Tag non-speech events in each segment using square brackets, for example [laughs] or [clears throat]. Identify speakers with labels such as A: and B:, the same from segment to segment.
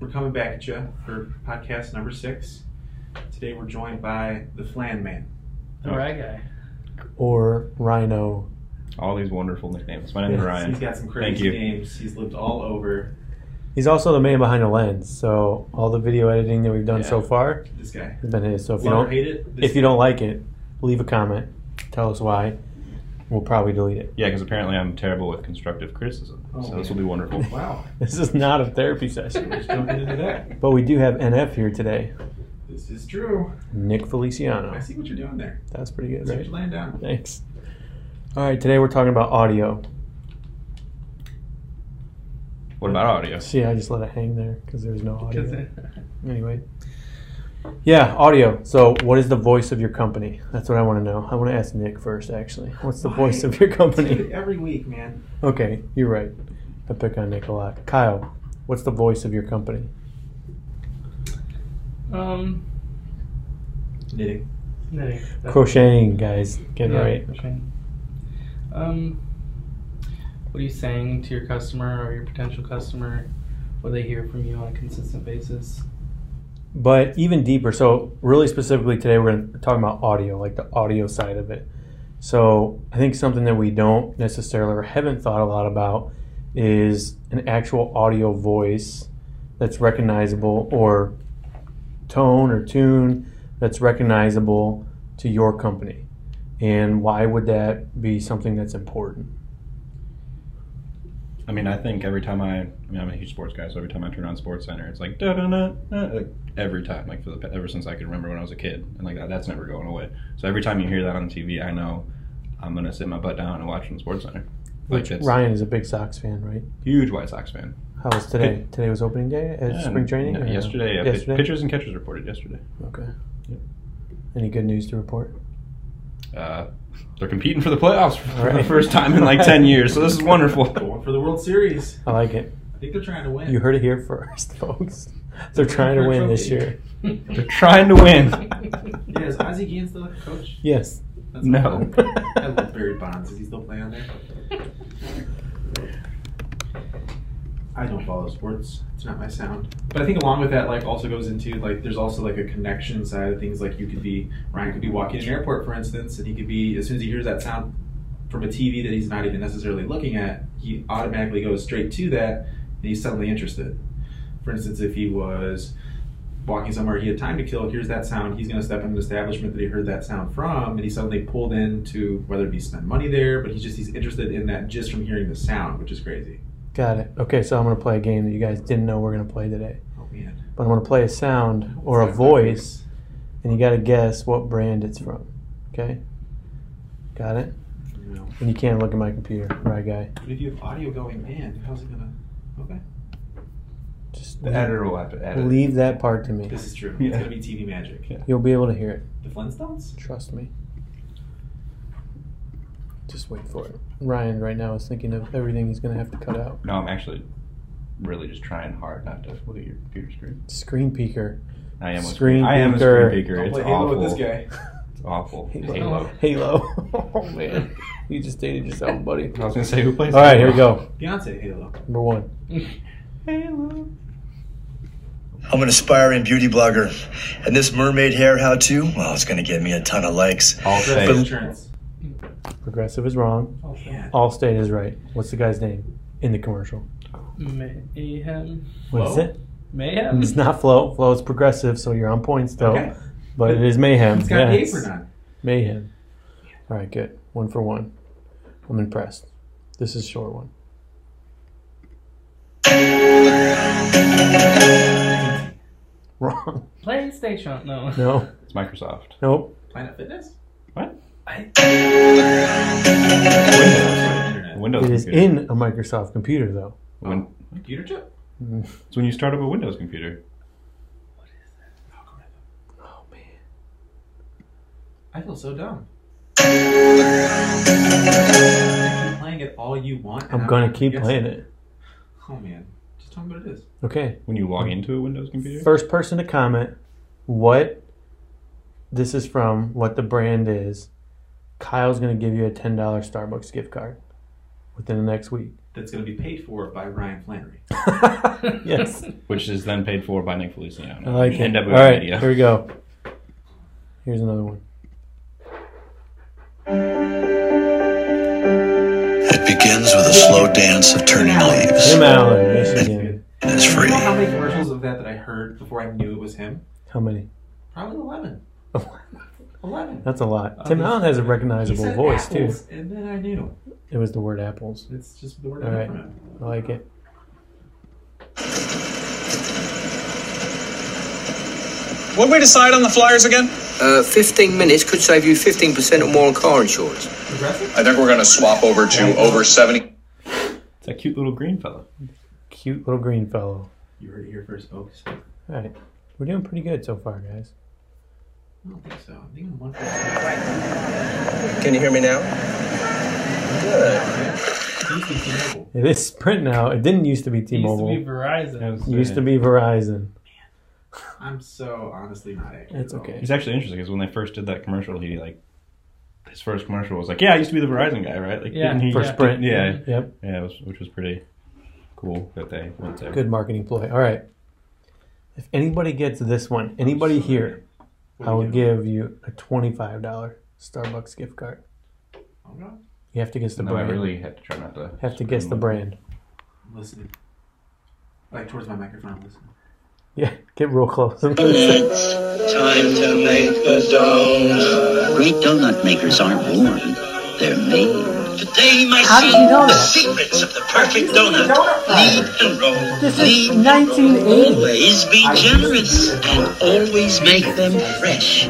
A: We're coming back at you for podcast number six. Today we're joined by the Flan Man.
B: The right guy.
C: or Rhino.
D: All these wonderful nicknames. My name is Ryan.
A: He's got some
D: Thank
A: crazy
D: you.
A: names. He's lived all over.
C: He's also the man behind the lens. So all the video editing that we've done so far
A: This guy.
C: has been his. So if you
A: Love or
C: don't
A: hate it, this
C: if you don't like it, leave a comment. Tell us why. We'll probably delete it.
D: Yeah, because apparently I'm terrible with constructive criticism.
A: Oh,
D: so this will be wonderful. [laughs]
A: Wow.
C: This is not a therapy session.
A: Let's jump into that.
C: But we do have NF here today.
A: This is true.
C: Nick Feliciano.
A: I see what you're doing there.
C: That's pretty good, right?
A: you're laying down.
C: Thanks. All right, today we're talking about audio.
D: What about audio?
C: See, I just let it hang there because there's no audio. [laughs] Anyway. Yeah, audio. So, what is the voice of your company? That's what I want to know. I want to ask Nick first, actually. What's the
A: Why?
C: voice of your
A: Dude,
C: company?
A: every week, man.
C: Okay, you're right. I pick on Nick a lot. Kyle, what's the voice of your company?
B: um,
A: Knitting.
B: knitting.
C: Crocheting, guys. Get
B: Yeah,
C: right.
B: crocheting. Um, what are you saying to your customer or your potential customer? What they hear from you on a consistent basis?
C: But even deeper, so really specifically today, we're going to talk about audio, like the audio side of it. So I think something that we don't necessarily or haven't thought a lot about is an actual audio voice that's recognizable or tone or tune that's recognizable to your company. And why would that be something that's important?
D: I mean, I think every time I, I mean, I'm a huge sports guy, so every time I turn on SportsCenter, it's like da da da, like every time, like for the ever since I can remember when I was a kid, and like that, that's never going away. So every time you hear that on TV, I know I'm gonna sit my butt down and watch from SportsCenter. Like
C: Which Ryan is a big Sox fan, right?
D: huge White Sox fan.
C: How was today? Today was opening day at
D: Yeah,
C: spring training? or no?
D: yesterday, yeah,
C: yesterday?
D: pitchers and catchers reported yesterday.
C: Okay.
D: Yep.
C: Any good news to report?
D: Uh, they're competing for the playoffs for the first time in like ten years, so this is wonderful.
A: Going for the World Series.
C: I like it.
A: I think they're trying to win.
C: You heard it here first, folks. They're trying to
A: for a
C: win this year. [laughs]
D: They're trying to win.
A: Yeah, is Ozzie Guillen still the coach?
C: Yes.
A: That's
D: No.
A: I love Barry Bonds. Is he still playing there? [laughs] I don't follow sports. It's not my sound. But I think along with that, like, also goes into like, there's also like a connection side of things. Like, you could be Ryan could be walking in an airport, for instance, and he could be as soon as he hears that sound from a TV that he's not even necessarily looking at, he automatically goes straight to that, and he's suddenly interested. For instance, if he was walking somewhere he had time to kill, hears that sound, he's going to step in an establishment that he heard that sound from, and he's suddenly pulled into whether it be spend money there, but he's just he's interested in that just from hearing the sound, which is crazy.
C: Got it. Okay, so I'm going to play a game that you guys didn't know we're going to play today.
A: Oh man.
C: But I'm going to play a sound or a voice, and you got to guess what brand it's from. Okay? Got it?
A: No.
C: And you can't look at my computer, right, guy?
A: But if you have audio going in, how's it gonna? Okay.
C: Just
D: The editor will have to edit.
C: leave that part to me.
A: This is true. [laughs]
D: Yeah.
A: It's gonna be TV magic.
D: Yeah.
C: You'll be able to hear it.
A: The Flintstones.
C: Trust me. Just wait for it. Ryan right now is thinking of everything he's going to have to cut out.
D: No, I'm actually really just trying hard not to look at your computer screen.
C: Screen peeker.
D: I am a
C: Screen
D: screen. I am a
C: peeker.
D: screen peeker.
A: Don't
D: It's
A: play Halo
D: awful.
A: with this guy.
D: It's awful. [laughs]
C: Halo.
D: Halo.
C: Halo. [laughs] Oh man, you just dated yourself, buddy.
D: I was gonna say who plays.
C: All right, here we go.
A: Beyonce Halo.
C: Number one.
D: Halo.
E: I'm an aspiring beauty blogger, and this mermaid hair how-to, well, it's gonna get me a ton of likes.
D: All
A: Progressive
D: say.
A: Insurance.
C: Progressive is wrong.
A: Man.
C: Allstate is right. What's the guy's name in the commercial?
B: Mayhem.
C: What is
A: Flo?
C: it?
B: Mayhem.
C: It's not Flo. Flo is progressive, so you're on points though.
A: Okay.
C: But it is Mayhem.
A: It's got
C: yes.
A: paid for none.
C: Mayhem. All right, good. One for one. I'm impressed. This is a short one. Wrong.
B: PlayStation. No.
C: No.
D: It's Microsoft.
C: Nope.
A: Planet Fitness.
D: What?
B: I,
A: Internet.
D: Windows.
C: It is
D: computer.
C: in a Microsoft computer, though.
D: When,
A: Computer chip.
D: it's when you start up a Windows computer. What is that? Algorithm.
C: Oh man.
A: I feel so dumb. keep playing it all you want. and
C: I'm gonna
A: not
C: keep
A: guessing.
C: playing it.
A: Oh man, just tell me what it is.
C: Okay.
D: When you log into a Windows computer.
C: First person to comment what this is from, what the brand is. Kyle's gonna give you a ten dollar Starbucks gift card within the next week.
A: that's going to be paid for by Ryan Flannery. [laughs]
C: yes.
D: Which is then paid for by Nick Feliciano.
C: I like it.
D: NWA
C: All right,
D: Media.
C: here we go. Here's another one.
E: It begins with a slow dance of turning leaves.
C: Tim Allen, Michigan.
E: And it's
A: You
E: free.
A: know how many commercials of that that I heard before I knew it was him?
C: How many?
A: Probably 11. [laughs] 11.
C: That's a lot. Tim
A: he-
C: Allen has a
A: He
C: recognizable
A: said
C: voice
A: apples, And then I knew.
C: too. It was the word apples.
A: It's just the word
C: All
A: I
C: right. I like it.
F: What did we decide on the flyers again?
G: Uh, 15 minutes could save you 15% or more on car insurance.
F: I think we're going to swap over to over 70.
D: It's that cute little green fellow.
C: Cute little green fellow.
A: You heard it here first, folks.
C: All right. We're doing pretty good so far, guys.
A: I don't think so. I think I'm one for
G: Can you hear me now?
A: It used to be T-Mobile.
C: It is Sprint now. It didn't used to be T-Mobile.
B: It used to be Verizon.
C: It used to be Verizon.
A: I'm so honestly not accurate.
C: It's okay.
D: It's actually interesting because when they first did that commercial, he like his first commercial was like, "Yeah, I used to be the Verizon guy, right?" Like,
B: Yeah.
D: he?
C: For
B: Yeah.
C: Sprint.
D: Yeah,
C: Yep.
D: yeah, it was, which was pretty cool that they went there.
C: Good marketing ploy. All right. If anybody gets this one, anybody here,
A: What
C: I
A: do
C: will give you a twenty-five dollar Starbucks gift card.
A: Oh, God.
C: You have to guess the
D: no, I
C: brand.
D: really had to try not to
C: have to guess the brand.
A: I'm listening. Like towards my microphone, I'm listening.
C: Yeah, [laughs] get real close.
H: Time to make a donut.
I: Great donut makers aren't born, they're made.
H: Today, my
C: How did
H: son,
C: you know
H: the
C: that?
H: secrets of the perfect donut. Lead and roll.
C: This is
H: Lead
C: 1980.
H: Always be generous and always make them fresh.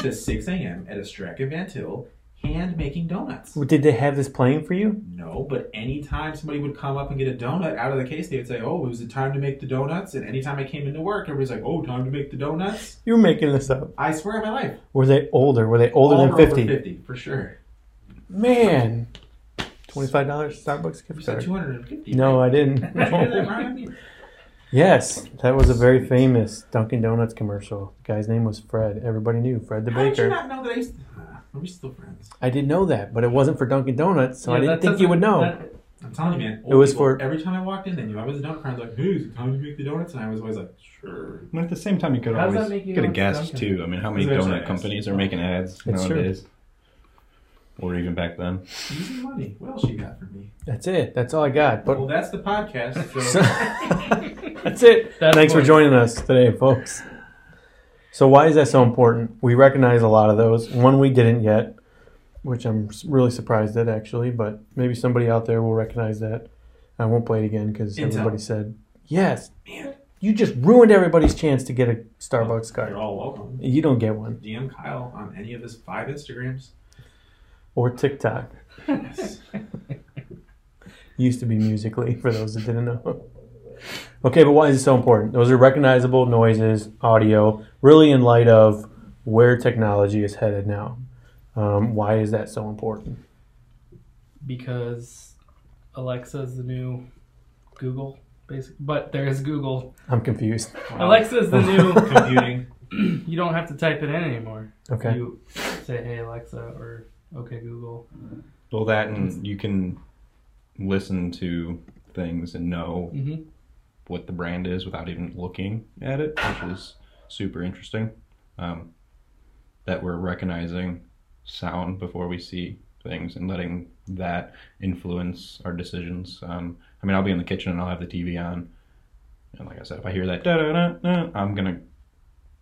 A: To 6 a.m. at a Strachan Van Til, hand making donuts.
C: Did they have this playing for you?
A: No, but anytime somebody would come up and get a donut out of the case, they would say, "Oh, it was the time to make the donuts." And anytime I came into work, everybody's like, "Oh, time to make the donuts."
C: You're making this up.
A: I swear on my life,
C: Were they older? Were they older
A: All
C: than
A: were over
C: 50?
A: Fifty for sure.
C: Man. $25 Starbucks
A: You
C: gift
A: said
C: card.
A: two hundred and fifty.
C: No, I didn't.
A: Did I hear that, Ryan?
C: yes, that was a very famous Dunkin' Donuts commercial. The guy's name was Fred. Everybody knew Fred the
A: How did you
C: baker.
A: not know that I used? To... Uh, are we still friends?
C: I didn't know that, but it wasn't for Dunkin' Donuts, so I
B: Yeah,
C: didn't think you would
B: doesn't-
C: know.
B: that-
A: I'm telling you, man.
C: It was
A: people,
C: for-
A: every time I walked in, they knew I was a donut friend. Like, hey, is it time to make the donuts? And I was always like, sure.
D: And at the same time, you could
B: How does
D: always
B: make you
D: get a
B: want
D: guess
B: Dunkin'?
D: too. I mean, how many
A: That's what
D: donut
A: asked.
D: companies are making ads
C: It's true.
D: nowadays? Or even back then.
A: Easy money. What else you got for me?
C: That's it. That's all I got. But
A: Well, that's the podcast.
C: So-
A: So [laughs]
C: That's it. [laughs]
B: That's
C: Thanks for joining us today, folks. So, why is that so important? We recognize a lot of those. One we didn't yet, which I'm really surprised at, actually, but maybe somebody out there will recognize that. I won't play it again because everybody said, Yes,
A: man,
C: you just ruined everybody's chance to get a Starbucks card.
A: you're all welcome.
C: You don't get one.
A: DM Kyle on any of his five Instagrams.
C: Or TikTok. [laughs] Used to be Musical.ly, for those that didn't know. Okay, but why is it so important? Those are recognizable noises, audio, really in light of where technology is headed now. Um, why is that so important?
B: because Alexa is the new Google, basically. But there is Google.
C: I'm confused. [laughs]
B: Alexa is the new.
A: computing. [clears throat]
B: you don't have to type it in anymore.
C: Okay.
B: You say, "Hey Alexa" or "Okay Google."
D: Well, that and you can listen to things and know
B: hmm
D: what the brand is without even looking at it, which is super interesting. Um, that we're recognizing sound before we see things and letting that influence our decisions. Um, I mean, I'll be in the kitchen and I'll have the TV on, and like I said, if I hear that da da da da, I'm gonna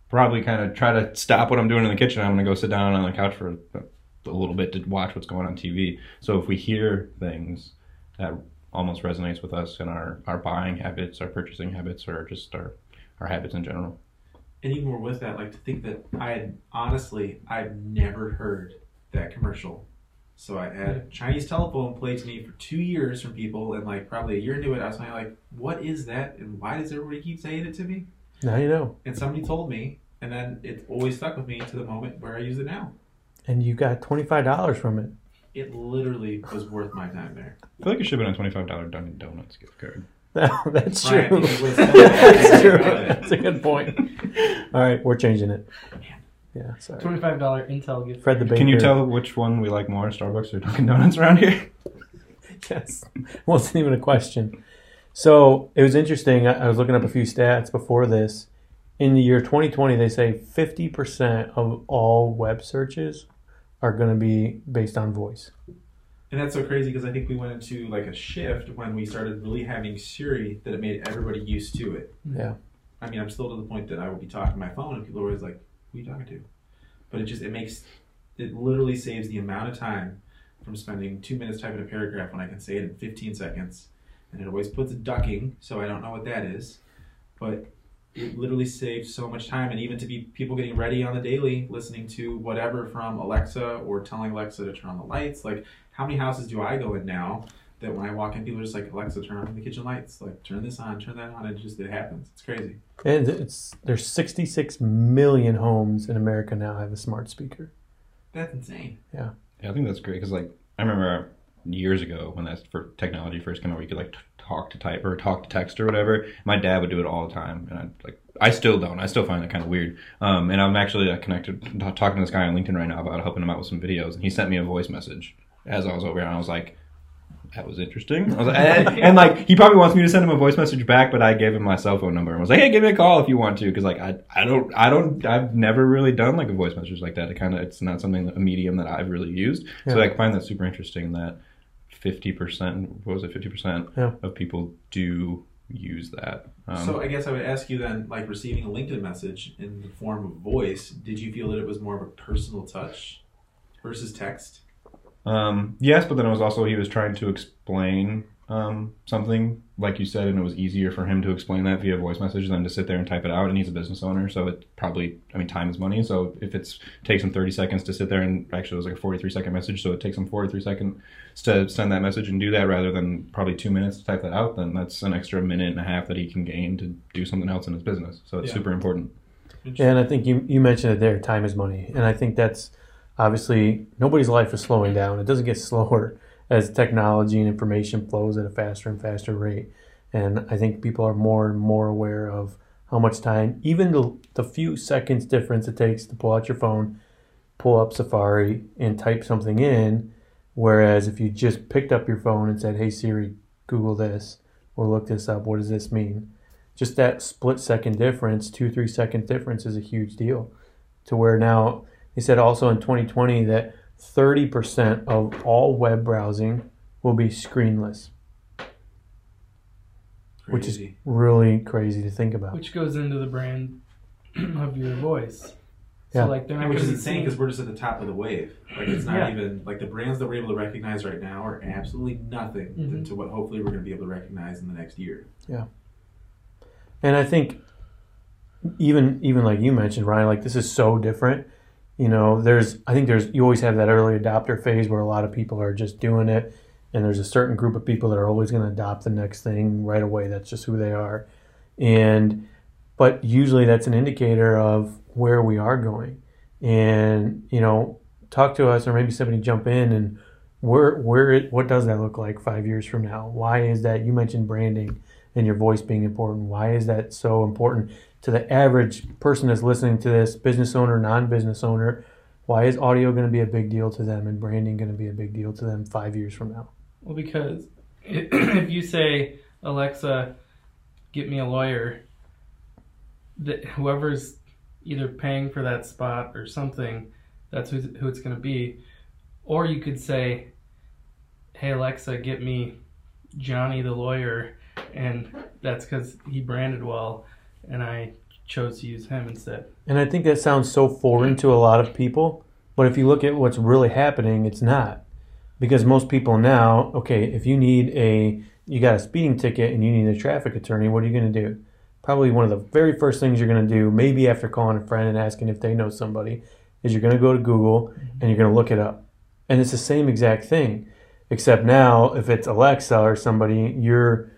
D: probably kind of try to stop what I'm doing in the kitchen. I'm gonna go sit down on the couch for a, a little bit to watch what's going on TV. So if we hear things that almost resonates with us in our, our buying habits, our purchasing habits, or just our, our habits in general.
A: And even more with that, like to think that I had honestly, I've never heard that commercial. So I had a Chinese telephone played to me for two years from people, and like probably a year into it, I was kind of like, "What is that? And why does everybody keep saying it to me?"
C: Now you know.
A: And somebody told me, and then it always stuck with me to the moment where I use it now.
C: And you got $25 from it.
A: It literally was worth my time there.
D: I feel like it should have been a $25 Dunkin' Donuts gift card. [laughs]
C: That's true. [laughs]
A: it
C: That's true. That's a good point. All right, we're changing it. Yeah, sorry.
B: Twenty-five dollar Intel gift.
C: Fred the Baker.
D: Can you tell which one we like more, Starbucks or Dunkin' Donuts around here? [laughs]
C: yes, wasn't even a question. So it was interesting. I I was looking up a few stats before this. In the year 2020, they say 50% of all web searches are going to be based on voice.
A: And that's so crazy because I think we went into like a shift when we started really having Siri that it made everybody used to it. Mm-hmm.
C: Yeah.
A: I mean, I'm still to the point that I will be talking to my phone and people are always like, "Who are you talking to?" But it just it makes it literally saves the amount of time from spending two minutes typing a paragraph when I can say it in 15 seconds, and it always puts a ducking, so I don't know what that is, but it literally saves so much time, and even to be people getting ready on the daily, listening to whatever from Alexa or telling Alexa to turn on the lights. Like, how many houses do I go in now? That when I walk in, people are just like, Alexa, turn on the kitchen lights. Like, turn this on, turn that on. It just, it happens. It's crazy.
C: And it's there's 66 million homes in America now have a smart speaker.
A: That's insane.
C: Yeah.
D: Yeah, I think that's great because like I remember years ago when that for technology first came out, you could like t- talk to type or talk to text or whatever. My dad would do it all the time, and I like I still don't. I still find that kind of weird. Um, and I'm actually uh, connected t- talking to this guy on LinkedIn right now about helping him out with some videos, and he sent me a voice message as I was over here, and I was like. That was interesting. I was like, and, [laughs] and, like he probably wants me to send him a voice message back, but I gave him my cell phone number and was like, "Hey, give me a call if you want to," because like I, I don't, I don't, I've never really done like a voice message like that. It kind of, it's not something a medium that I've really used. So I find that super interesting that fifty percent, what was it, fifty percent
C: Yeah.
D: of people do use that. Um,
A: so I guess I would ask you then, like receiving a LinkedIn message in the form of voice, did you feel that it was more of a personal touch versus text?
D: Um, yes, but then it was also he was trying to explain um, something, like you said, and it was easier for him to explain that via voice message than to sit there and type it out. And he's a business owner, so it probably, I mean, time is money. So if it's takes him 30 seconds to sit there and actually it was like a 43 second message, so it takes him 43 seconds to send that message and do that rather than probably two minutes to type that out, then that's an extra minute and a half that he can gain to do something else in his business. So it's
A: Yeah.
D: super important.
C: And I think you, you mentioned it there time is money. And I think that's obviously nobody's life is slowing down. It doesn't get [laughs] slower as technology and information flows at a faster and faster rate. And I think people are more and more aware of how much time, even the, the few seconds difference it takes to pull out your phone, pull up Safari, and type something in. Whereas if you just picked up your phone and said, Hey Siri, Google this, or look this up, what does this mean? Just that split second difference, two, three second difference is a huge deal. To where now, he said also in 2020 that 30% of all web browsing will be screenless, which is really crazy to think about.
B: Which goes into the brand [clears throat] of your voice. So
C: Yeah.
B: like they're not
A: which is insane because we're just at the top of the wave. Like it's not
B: Yeah.
A: even like the brands that we're able to recognize right now are absolutely nothing
B: Mhm.
A: to what hopefully we're going to be able to recognize in the next year. Yeah.
C: And I think even even like you mentioned, Ryan, like this is so different. You know, there's I think there's you always have that early adopter phase where a lot of people are just doing it, and there's a certain group of people that are always going to adopt the next thing right away. That's just who they are, and but usually that's an indicator of where we are going. And you know, talk to us or maybe somebody jump in and where where it, what does that look like five years from now? Why is that? You mentioned branding and your voice being important. Why is that so important to the average person that's listening to this, business owner, non-business owner? Why is audio going to be a big deal to them and branding going to be a big deal to them five years from now?
B: Well, because [clears throat] if you say Alexa, get me a lawyer, that whoever's either paying for that spot or something, that's who, who it's going to be. Or you could say, hey Alexa, get me Johnny the lawyer, and that's because he branded well, and I chose to use him instead.
C: And I think that sounds so foreign to a lot of people, but if you look at what's really happening, it's not. Because most people now, okay, if you need a you got a speeding ticket and you need a traffic attorney, what are you going to do? Probably one of the very first things you're going to do, maybe after calling a friend and asking if they know somebody, is you're going to go to Google mm-hmm. and you're going to look it up. And it's the same exact thing, except now if it's Alexa or somebody, you're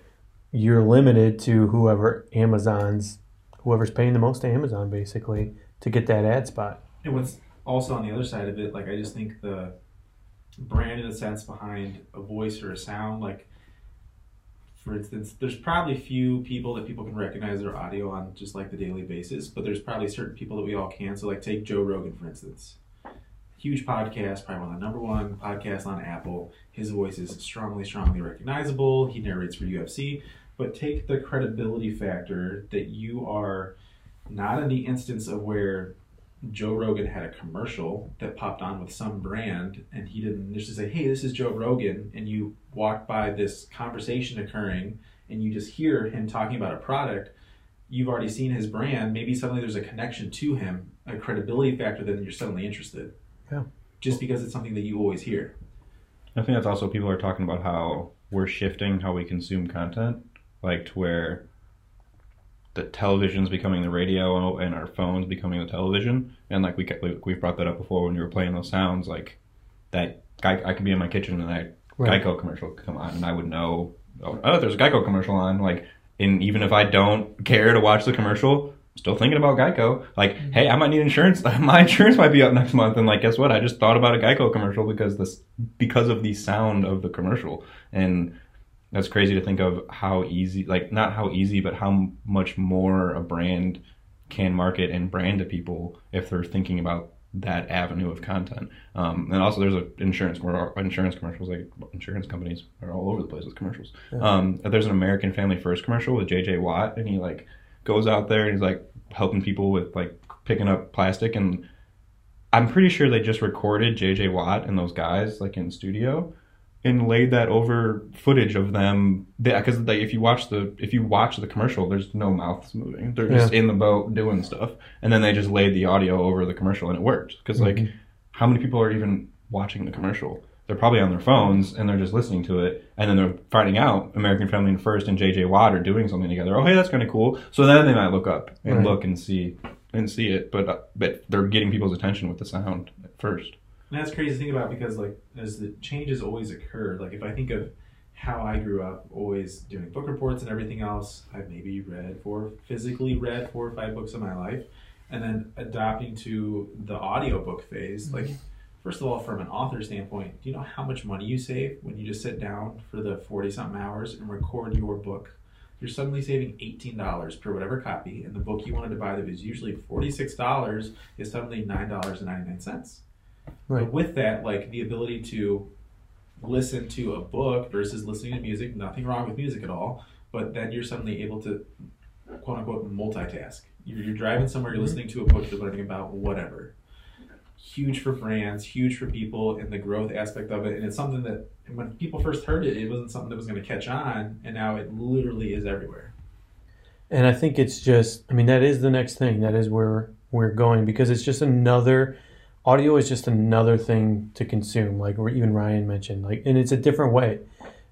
C: you're limited to whoever Amazon's whoever's paying the most to Amazon basically to get that ad spot.
A: And what's also on the other side of it, like I just think the brand in a sense behind a voice or a sound, like for instance, there's probably few people that people can recognize their audio on just like the daily basis, but there's probably certain people that we all can. So like take Joe Rogan for instance. huge podcast, probably one of the number one podcasts on Apple. His voice is strongly, strongly recognizable. He narrates for UFC. But take the credibility factor that you are not in the instance of where Joe Rogan had a commercial that popped on with some brand and he didn't initially say, Hey, this is Joe Rogan, and you walk by this conversation occurring and you just hear him talking about a product, you've already seen his brand, maybe suddenly there's a connection to him, a credibility factor, then you're suddenly interested.
C: Yeah.
A: Just because it's something that you always hear.
D: I think that's also people are talking about how we're shifting how we consume content, like to where the television's becoming the radio and our phones becoming the television. And like we we brought that up before when you were playing those sounds, like that guy I could be in my kitchen and that
C: Right.
D: Geico commercial could come on, and I would know. Oh, oh, there's a Geico commercial on. Like, and even if I don't care to watch the commercial, I'm still thinking about Geico. Like, mm-hmm. hey, I might need insurance. [laughs] My insurance might be up next month, and like, guess what? I just thought about a Geico commercial because this because of the sound of the commercial, and that's crazy to think of how easy, like, not how easy, but how much more a brand can market and brand to people if they're thinking about that avenue of content. Um, and also, there's a insurance where insurance commercials, like insurance companies, are all over the place with commercials. Um, there's an American Family First commercial with JJ Watt, and he like goes out there and he's like helping people with like picking up plastic. And I'm pretty sure they just recorded JJ Watt and those guys like in studio and laid that over footage of them. Because like, if you watch the if you watch the commercial there's no mouths moving. They're just
C: Yeah.
D: in the boat doing stuff. And then they just laid the audio over the commercial and it worked. Because like how many people are even watching the commercial? They're probably on their phones and they're just listening to it. And then they're finding out american family and first and jj watt are doing something together. Oh hey that's kind of cool. So then they might look up and
C: Right.
D: look and see and see it. But uh, but they're getting people's attention with the sound at first
A: And that's crazy to think about because like as the changes always occur, like if I think of how I grew up always doing book reports and everything else, I've maybe read four physically read four or five books in my life. And then adapting to the audiobook phase, like mm-hmm. first of all, from an author standpoint, do you know how much money you save when you just sit down for the forty something hours and record your book? You're suddenly saving eighteen dollars per whatever copy, and the book you wanted to buy that was usually forty six dollars is suddenly nine dollars and ninety nine cents.
C: Right.
A: But with that, like the ability to listen to a book versus listening to music, nothing wrong with music at all, but then you're suddenly able to quote unquote multitask. You're, you're driving somewhere, you're mm-hmm. listening to a book, you're learning about whatever. Huge for brands, huge for people, and the growth aspect of it. And it's something that when people first heard it, it wasn't something that was going to catch on, and now it literally is everywhere.
C: And I think it's just, I mean, that is the next thing. That is where we're going because it's just another, audio is just another thing to consume, like even Ryan mentioned, like, and it's a different way.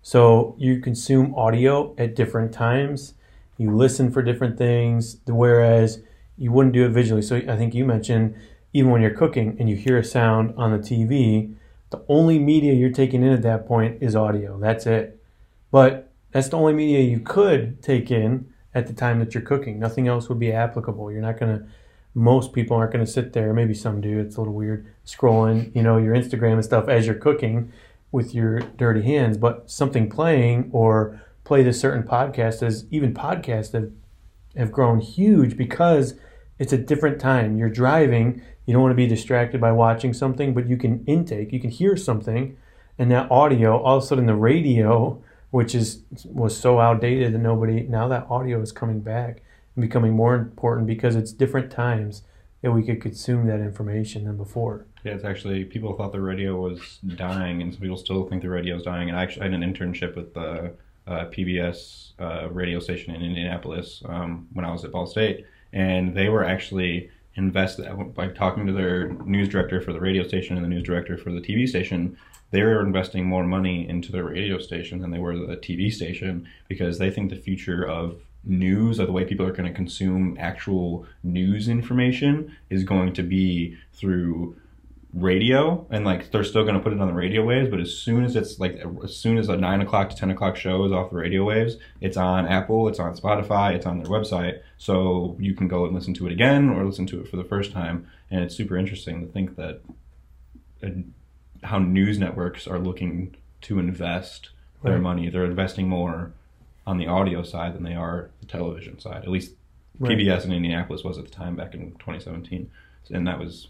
C: So you consume audio at different times, you listen for different things, whereas you wouldn't do it visually. So I think you mentioned even when you're cooking and you hear a sound on the TV, the only media you're taking in at that point is audio. That's it. But that's the only media you could take in at the time that you're cooking. Nothing else would be applicable. You're not going to, most people aren't going to sit there, maybe some do, it's a little weird, scrolling, you know, your Instagram and stuff as you're cooking with your dirty hands. But something playing or play this certain podcast, as even podcasts have, have grown huge because it's a different time. You're driving, you don't want to be distracted by watching something, but you can intake, you can hear something, and that audio, all of a sudden the radio, which is was so outdated that nobody now that audio is coming back becoming more important because it's different times that we could consume that information than before.
D: Yeah, it's actually people thought the radio was dying, and some people still think the radio is dying. And I actually had an internship with the uh, PBS uh, radio station in Indianapolis um, when I was at Ball State, and they were actually invested by talking to their news director for the radio station and the news director for the TV station. They were investing more money into the radio station than they were the TV station because they think the future of news or the way people are going to consume actual news information is going to be through radio. And like they're still going to put it on the radio waves but as soon as it's like as soon as a 9 o'clock to 10 o'clock show is off the radio waves it's on apple it's on spotify it's on their website. So you can go and listen to it again or listen to it for the first time. And it's super interesting to think that uh, how news networks are looking to invest their
C: Right.
D: money. They're investing more on the audio side than they are the television side at least
C: Right.
D: PBS in Indianapolis was at the time back in 2017 and that was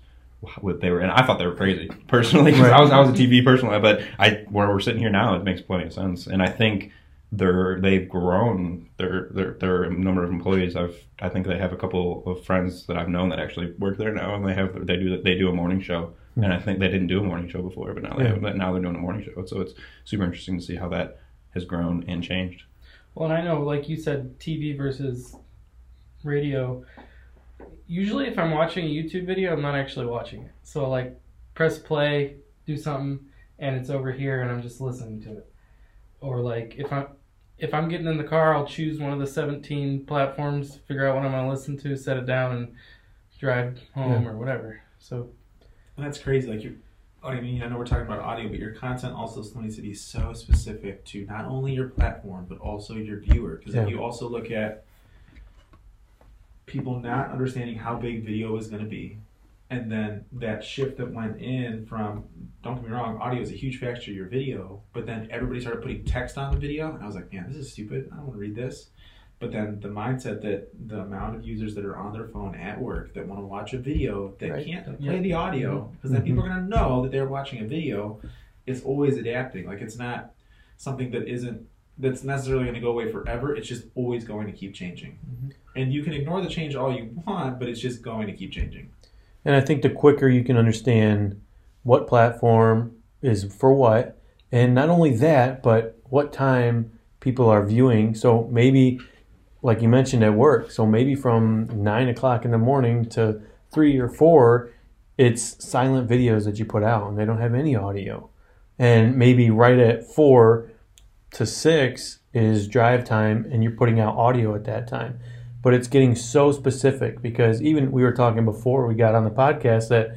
D: what they were, and I thought they were crazy [laughs] personally. 'cause I was I was a TV person, but I where we're sitting here now, it makes plenty of sense, and I think they're they've grown their their their number of employees. I've I think they have a couple of friends that I've known that actually work there now, and they have they do they do a morning show, hmm. and I think they didn't do a morning show before, but now they
C: Yeah.
D: have, but now they're doing a morning show. So it's super interesting to see how that has grown and changed.
B: Well, and I know, like you said, TV versus radio. Usually, if I'm watching a YouTube video, I'm not actually watching it. So, like, press play, do something, and it's over here, and I'm just listening to it. Or like, if I'm if I'm getting in the car, I'll choose one of the 17 platforms, figure out what I'm going to listen to, set it down, and drive home
C: Yeah.
B: or whatever. So,
A: that's crazy. Like you, Oh, I mean, I know we're talking about audio, but your content also still needs to be so specific to not only your platform but also your viewer. Because
C: Yeah.
A: if you also look at people not understanding how big video is going to be, and then that shift that went in from don't get me wrong, audio is a huge factor to your video, but then everybody started putting text on the video, and I was like, man, this is stupid. I don't want to read this. But then the mindset that the amount of users that are on their phone at work that want to watch a video that
C: Right.
A: can't
B: Yeah.
A: play the audio because then
C: Mhm.
A: people are going to know that they're watching a video. It's always adapting. Like it's not something that isn't that's necessarily going to go away forever. It's just always going to keep changing. And you can ignore the change all you want, but it's just going to keep changing.
C: And I think the quicker you can understand what platform is for what, and not only that, but what time people are viewing. So maybe, like you mentioned at work, so maybe from nine o'clock in the morning to three or four, it's silent videos that you put out and they don't have any audio. And maybe right at four to six is drive time and you're putting out audio at that time. But it's getting so specific because even we were talking before we got on the podcast that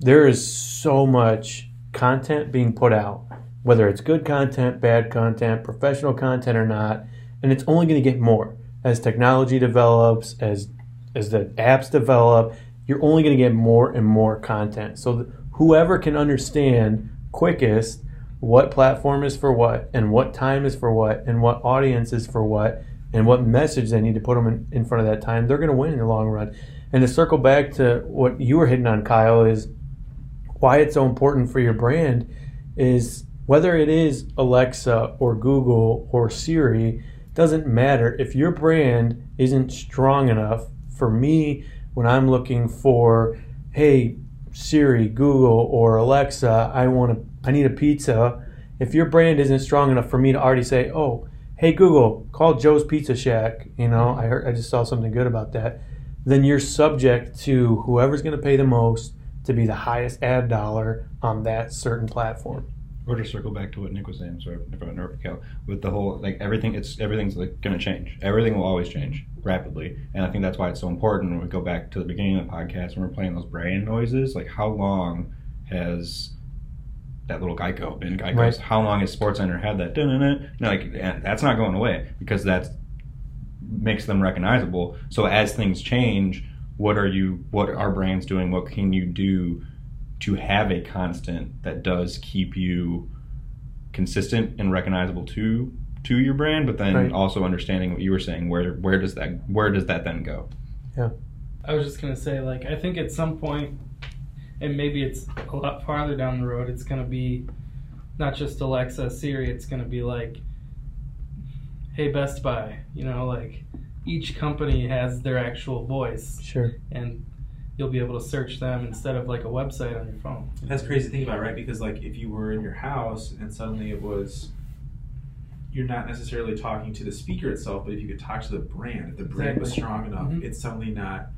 C: there is so much content being put out, whether it's good content, bad content, professional content or not, and it's only going to get more as technology develops, as as the apps develop. You're only going to get more and more content. So whoever can understand quickest what platform is for what, and what time is for what, and what audience is for what, and what message they need to put them in, in front of that time, they're going to win in the long run. And to circle back to what you were hitting on, Kyle, is why it's so important for your brand is whether it is Alexa or Google or Siri, doesn't matter. If your brand isn't strong enough for me when I'm looking for, hey, Siri, Google, or Alexa, I want to, I need a pizza. If your brand isn't strong enough for me to already say, oh, hey Google, call Joe's Pizza Shack. You know, I heard, I just saw something good about that. Then you're subject to whoever's going to pay the most to be the highest ad dollar on that certain platform.
D: Or to circle back to what Nick was saying, sorry if I Cal, with the whole like everything, it's everything's like going to change. Everything will always change rapidly, and I think that's why it's so important. When we go back to the beginning of the podcast, when we're playing those brand noises, like how long has that little Geico been Geico?
C: Right.
D: How long has SportsCenter had that? Dun-dun-dun? No, like and that's not going away because that's makes them recognizable. So as things change, what are you? What are brands doing? What can you do? To have a constant that does keep you consistent and recognizable to to your brand, but then
C: Right.
D: also understanding what you were saying. Where where does that where does that then go? Yeah.
B: I was just gonna say, like, I think at some point, and maybe it's a lot farther down the road, it's gonna be not just Alexa, Siri. It's gonna be like, hey, Best Buy. You know, like each company has their actual voice,
C: Sure.
B: and you'll be able to search them instead of like a website on your phone.
A: That's crazy to think about, right? Because like if you were in your house and suddenly it was you're not necessarily talking to the speaker itself, but if you could talk to the brand, if the brand was strong enough,
B: Mhm.
A: it's suddenly not,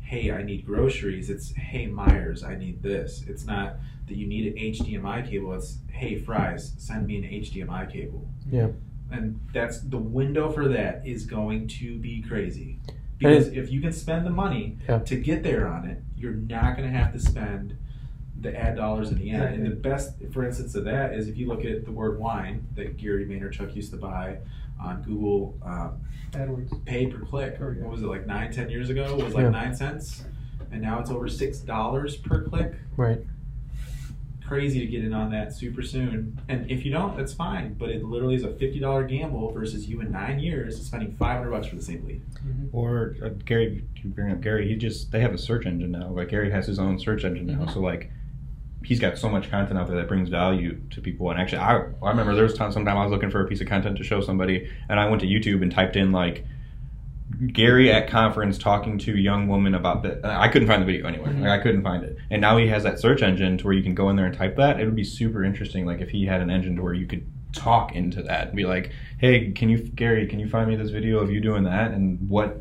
A: hey, I need groceries. It's hey Meijers, I need this. It's not that you need an HDMI cable. It's hey Fry's, send me an HDMI cable.
C: Yeah.
A: And that's the window for that is going to be crazy. Because if you can spend the money
C: Yeah.
A: to get there on it, you're not going to have to spend the ad dollars in the end. And the best, for instance, of that is if you look at the word wine that Gary Vaynerchuk used to buy on Google um,
B: AdWords.
A: pay per click.
B: Oh.
A: What was it like nine, ten years ago? It was like
C: Yeah.
A: nine cents, and now it's over six dollars per click.
C: Right.
A: Crazy to get in on that super soon. And if you don't, that's fine. But it literally is a fifty dollar gamble versus you in nine years spending five hundred bucks for the same lead.
D: Or uh, Gary, you bring up Gary. He just they have a search engine now. Like Gary has his own search engine now. So like he's got so much content out there that brings value to people. And actually, I I remember there was time sometime I was looking for a piece of content to show somebody, and I went to YouTube and typed in like Gary at conference talking to young woman about that. Uh, I couldn't find the video anywhere. Mm-hmm. Like, I couldn't find it. And now he has that search engine to where you can go in there and type that. It would be super interesting. Like if he had an engine to where you could talk into that and be like, "Hey, can you, Gary, can you find me this video of you doing that?" And what,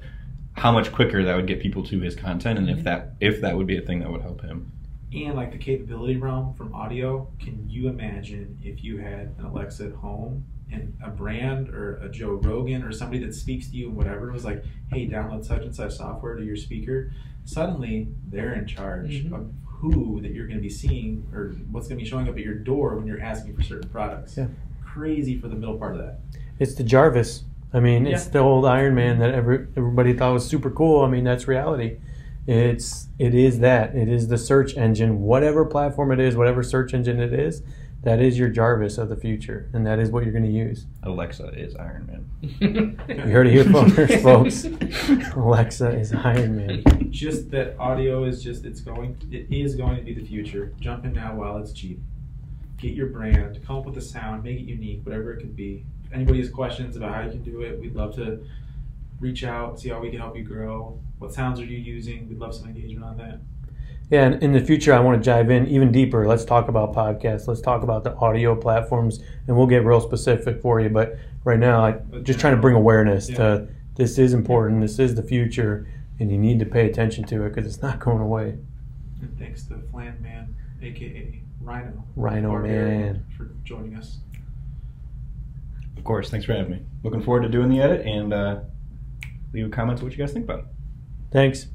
D: how much quicker that would get people to his content, and if mm-hmm. that if that would be a thing that would help him.
A: And like the capability realm from audio, can you imagine if you had an Alexa at home and a brand or a Joe Rogan or somebody that speaks to you and whatever was like, hey, download such and such software to your speaker. Suddenly they're in charge
B: Mhm.
A: of who that you're going to be seeing or what's going to be showing up at your door when you're asking for certain products.
C: Yeah.
A: Crazy for the middle part of that.
C: It's the Jarvis. I mean, it's the old Iron Man that every, everybody thought was super cool. I mean, that's reality. It's it is that. It is the search engine, whatever platform it is, whatever search engine it is. That is your Jarvis of the future, and that is what you're going to use.
D: Alexa is Iron Man. [laughs]
C: You heard it here first, folks. Alexa is Iron Man.
A: Just that audio is just it's going it is going to be the future. Jump in now while it's cheap. Get your brand, come up with a sound, make it unique, whatever it could be. If anybody has questions about how you can do it, we'd love to reach out, see how we can help you grow. What sounds are you using? We'd love some engagement on that.
C: Yeah, and in the future, I want to dive in even deeper. Let's talk about podcasts. Let's talk about the audio platforms, and we'll get real specific for you. But right now, I just trying to bring awareness to this is important. This is the future, and you need to pay attention to it because it's not going away.
A: And thanks to Flan Man, aka Rhino.
C: Rhino Man.
A: for joining us.
D: Of course. Thanks for having me. Looking forward to doing the edit and uh, leave comments what you guys think about it.
C: Thanks.